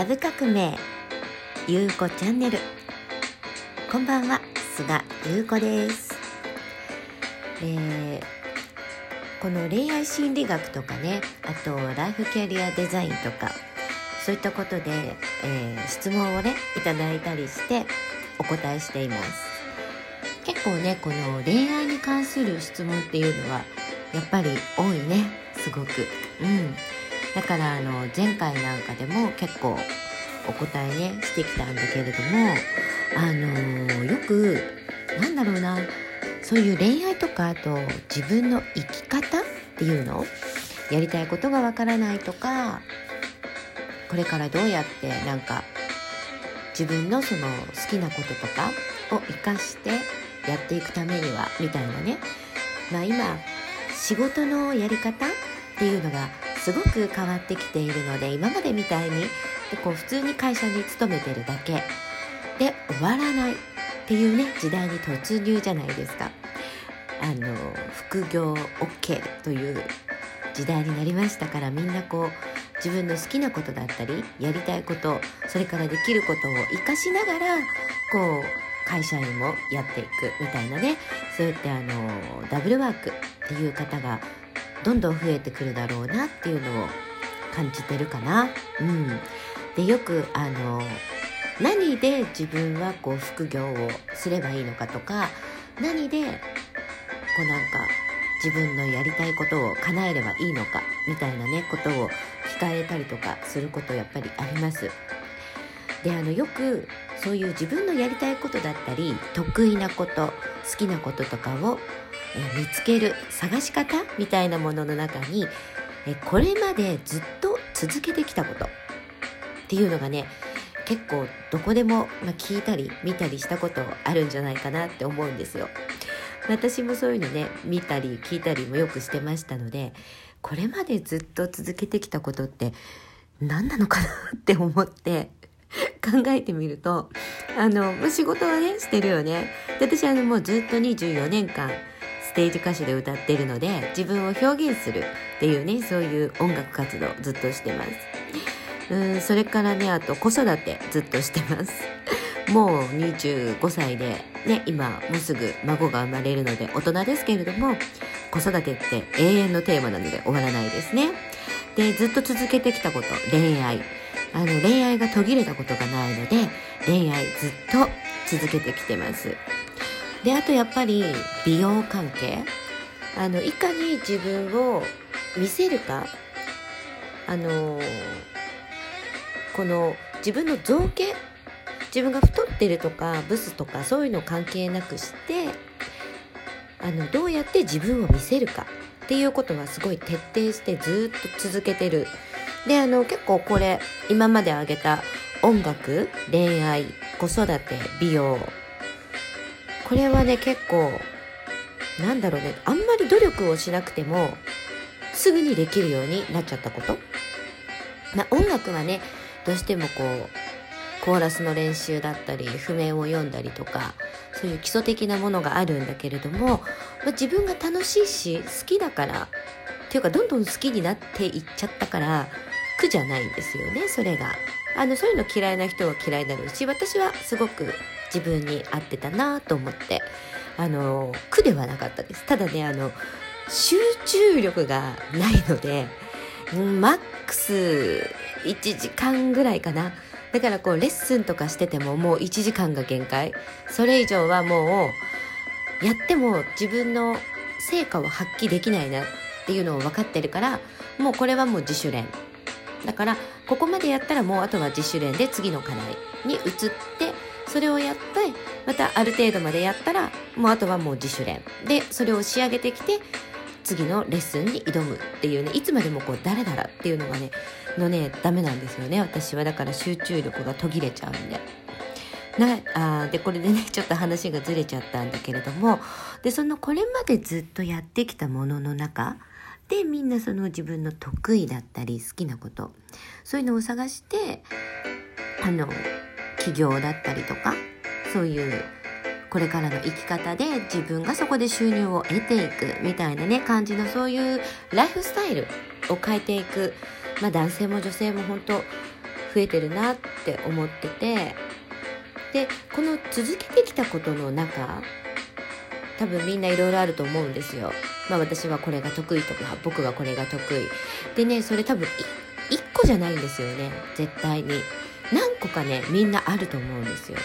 ラブ革命。ゆうこチャンネル。こんばんは。菅ゆうこです、えーこの恋愛心理学とかねあとライフキャリアデザインとかそういったことで、えー質問をねいただいたりしてお答えしています。結構ねこの恋愛に関する質問っていうのはやっぱり多いね。すごく。うん。だからあの前回なんかでも結構お答えねしてきたんだけれどもあのよくなんだろうなそういう恋愛とかあと自分の生き方っていうのやりたいことがわからないとかこれからどうやってなんか自分のその好きなこととかを生かしてやっていくためにはみたいなね。まあ今仕事のやり方っていうのがすごく変わってきているので今までみたいにこう普通に会社に勤めてるだけ。で終わらないっていうね時代に突入じゃないですか。あの副業 OK という時代になりましたからみんなこう自分の好きなことだったりやりたいことそれからできることを活かしながらこう会社員もやっていくみたいなねそうやってあのダブルワークっていう方がどんどん増えてくるだろうなっていうのを感じてるかな。うん、でよくあの何で自分はこう副業をすればいいのかとか何でこうなんか自分のやりたいことを叶えればいいのかみたいなねことを聞かれたりとかすることやっぱりあります。であのよくそういう自分のやりたいことだったり得意なこと好きなこととかを見つける探し方みたいなものの中にこれまでずっと続けてきたことっていうのがね結構どこでも、聞いたり見たりしたことあるんじゃないかなって思うんですよ。私もそういうのね見たり聞いたりもよくしてましたのでこれまでずっと続けてきたことって何なのかなって思って考えてみるとあの仕事はねしてるよねで私あのもうずっと24年間ステージ歌手で歌ってるので自分を表現するっていうねそういう音楽活動ずっとしてます。うんそれからねあと子育てずっとしてます。もう25歳でね今もうすぐ孫が生まれるので大人ですけれども子育てって永遠のテーマなので終わらないですね。でずっと続けてきたこと恋愛。あの恋愛が途切れたことがないので恋愛ずっと続けてきてます。であとやっぱり美容関係。あのいかに自分を見せるか。あのこの自分の造形。自分が太ってるとかブスとかそういうの関係なくしてあのどうやって自分を見せるか。っていうことはすごい徹底してずっと続けてる。であの結構これ今まで挙げた音楽恋愛子育て美容。これはね結構なんだろうねあんまり努力をしなくてもすぐにできるようになっちゃったこと、まあ、音楽はねどうしてもこうコーラスの練習だったり譜面を読んだりとかそういう基礎的なものがあるんだけれども、まあ、自分が楽しいし好きだからっていうかどんどん好きになっていっちゃったから苦じゃないんですよねそれが。あのそういうの嫌いな人は嫌いだろうし私はすごく自分に合ってたなと思って。あの苦ではなかったです。ただねあの集中力がないのでマックス1時間ぐらいかな。だからこうレッスンとかしててももう1時間が限界。それ以上はもうやっても自分の成果を発揮できないなっていうのを分かってるからもうこれはもう自主練。だからここまでやったらもうあとは自主練で次の課題に移ってそれをやってまたある程度までやったらもうあとはもう自主練。でそれを仕上げてきて次のレッスンに挑むっていうねいつまでもこうダラダラっていうのがねのねダメなんですよね私は。だから集中力が途切れちゃうんで。なあでこれでねちょっと話がずれちゃったんだけれども。でそのこれまでずっとやってきたものの中でみんなその自分の得意だったり好きなことそういうのを探してあの起業だったりとかそういうこれからの生き方で自分がそこで収入を得ていくみたいなね感じのそういうライフスタイルを変えていく、まあ、男性も女性も本当増えてるなって思っててでこの続けてきたことの中多分みんないろいろあると思うんですよ。まあ私はこれが得意とか僕はこれが得意。でねそれ多分1個じゃないんですよね絶対に。何個かねみんなあると思うんですよ。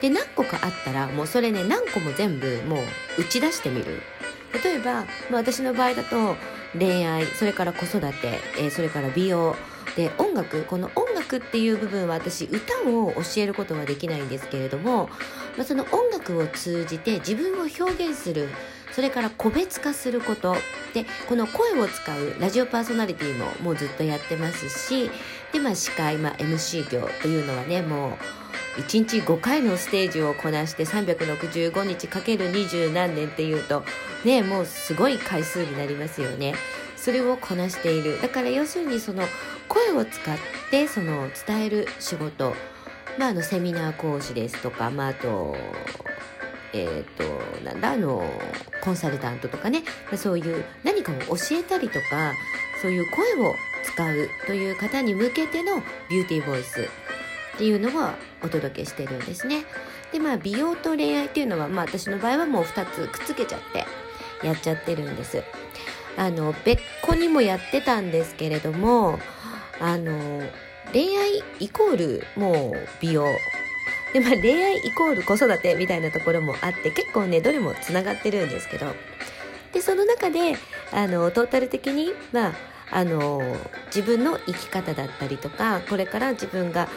で何個かあったらもうそれね何個も全部もう打ち出してみる。例えば、まあ、私の場合だと恋愛それから子育て、えー、それから美容で音楽この音楽っていう部分は私歌を教えることはできないんですけれども、まあ、その音楽を通じて自分を表現するそれから個別化すること。でこの声を使うラジオパーソナリティももうずっとやってますしで、まあ、司会、まあ、MC 業というのはねもう1日5回のステージをこなして365日かける二十何年っていうとねもうすごい回数になりますよね。それをこなしている。だから要するにその声を使ってその伝える仕事、まあ、あのセミナー講師ですとか、まあ、あとえーと、なんだあのコンサルタントとかねそういう何かを教えたりとかそういう声を使うという方に向けてのビューティーボイスっていうのをお届けしてるんですね。でまあ美容と恋愛っていうのは、まあ、私の場合はもう2つくっつけちゃってやっちゃってるんです。あの別個にもやってたんですけれどもあの恋愛イコールもう美容でまあ恋愛イコール子育てみたいなところもあって結構ねどれもつながってるんですけど。でその中であのトータル的にまああの自分の生き方だったりとかこれから自分が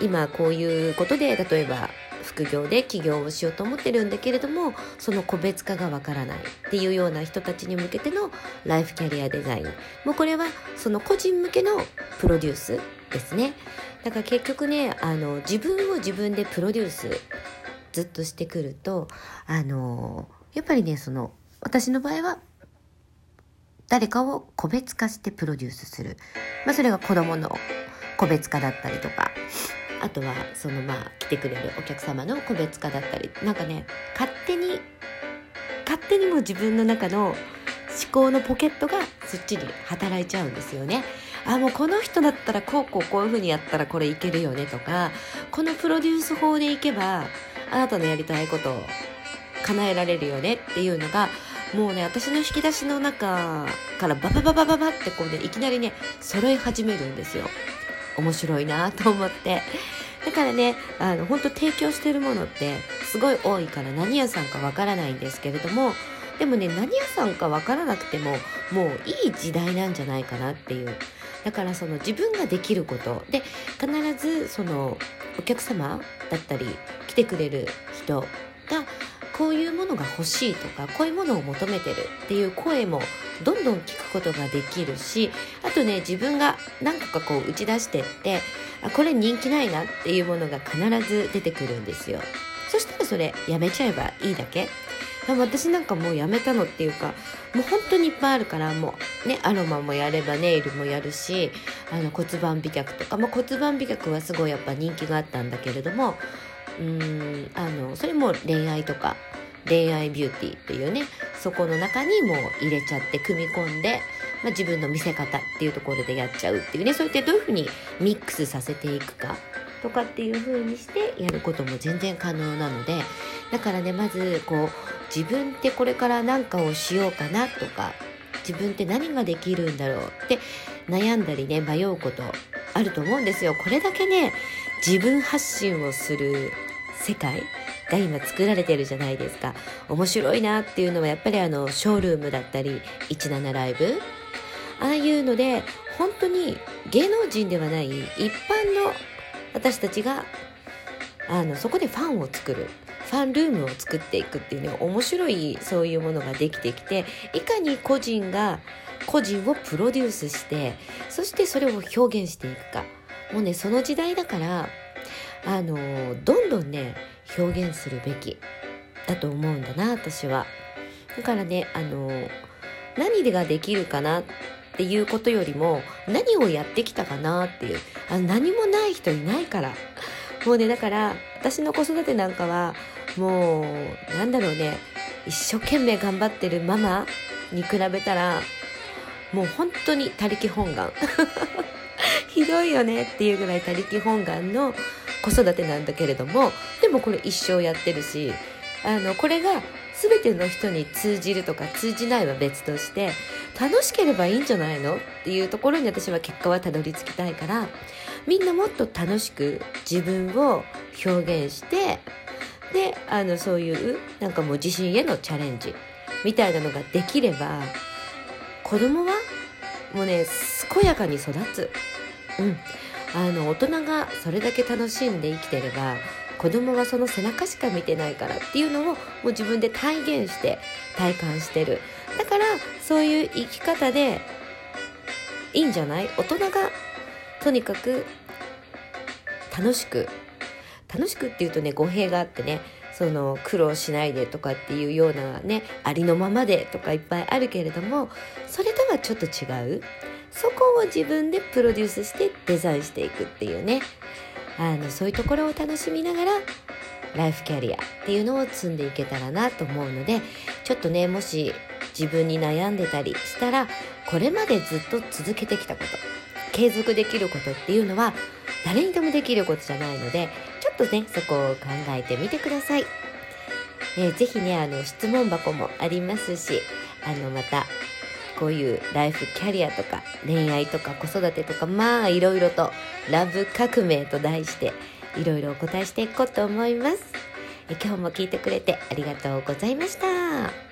今こういうことで例えば副業で起業をしようと思ってるんだけれどもその個別化がわからないっていうような人たちに向けてのライフキャリアデザイン。もうこれはその個人向けのプロデュースですね。だから結局ねあの自分を自分でプロデュースずっとしてくるとあのやっぱりねその私の場合は誰かを個別化してプロデュースする、まあ、それが子供の個別化だったりとか。あとはそのまあ来てくれるお客様の個別化だったり。なんかね勝手に勝手にも自分の中の思考のポケットがそっちに働いちゃうんですよね。あもうこの人だったらこうこうこういう風にやったらこれいけるよねとかこのプロデュース法でいけばあなたのやりたいことを叶えられるよねっていうのがもうね私の引き出しの中からババババババってこうねいきなりね揃い始めるんですよ。面白いなと思ってだからねあの本当提供してるものってすごい多いから何屋さんかわからないんですけれどもでもね何屋さんかわからなくてももういい時代なんじゃないかなっていうだからその自分ができること。で必ずそのお客様だったり来てくれる人がこういうものが欲しいとかこういうものを求めてるっていう声もどんどん聞くことができるしあとね自分が何個かこう打ち出してってあこれ人気ないなっていうものが必ず出てくるんですよ。そしたらそれやめちゃえばいいだけ。私なんかもうやめたのっていうかもう本当にいっぱいあるからもうねアロマもやればネイルもやるしあの骨盤美脚とか、まあ、骨盤美脚はすごいやっぱ人気があったんだけれどもうんあのそれも恋愛とか恋愛ビューティーっていうねそこの中にもう入れちゃって組み込んで、まあ、自分の見せ方っていうところでやっちゃうっていうねそうやってどういうふうにミックスさせていくか。とかっていう風にしてやることも全然可能なのでだからねまずこう自分ってこれから何かをしようかなとか自分って何ができるんだろうって悩んだりね迷うことあると思うんですよ。これだけね自分発信をする世界が今作られてるじゃないですか。面白いなっていうのはやっぱりあのショールームだったり17ライブああいうので本当に芸能人ではない一般の私たちがあのそこでファンを作るファンルームを作っていくっていうね面白いそういうものができてきていかに個人が個人をプロデュースしてそしてそれを表現していくか。もうねその時代だからあのどんどんね表現するべきだと思うんだな私は。だからねあの何ができるかなっていうことよりも何をやってきたかなっていう。あ何もない人いないから。もうねだから私の子育てなんかはもうなんだろうね。一生懸命頑張ってるママに比べたらもう本当に他力本願。ひどいよねっていうぐらい他力本願の子育てなんだけれどもでもこれ一生やってるしあのこれが全ての人に通じるとか通じないは別として楽しければいいんじゃないの？っていうところに私は結果はたどり着きたいからみんなもっと楽しく自分を表現してであのそういうなんかもう自信へのチャレンジみたいなのができれば子供はもうね健やかに育つ。うん。あの大人がそれだけ楽しんで生きてれば子供はその背中しか見てないからっていうのをもう自分で体現して体感してる。だからそういう生き方でいいんじゃない？大人がとにかく楽しく楽しくっていうとね語弊があってねその苦労しないでとかっていうようなねありのままでとかいっぱいあるけれどもそれとはちょっと違う。そこを自分でプロデュースしてデザインしていくっていうね。あのそういうところを楽しみながらライフキャリアっていうのを積んでいけたらなと思うのでちょっとねもし自分に悩んでたりしたらこれまでずっと続けてきたこと継続できることっていうのは誰にでもできることじゃないのでちょっとねそこを考えてみてください。えー、ぜひねあの質問箱もありますしあのまたこういうライフキャリアとか恋愛とか子育てとかまあいろいろとラブ革命と題していろいろお答えしていこうと思います。え今日も聞いてくれてありがとうございました。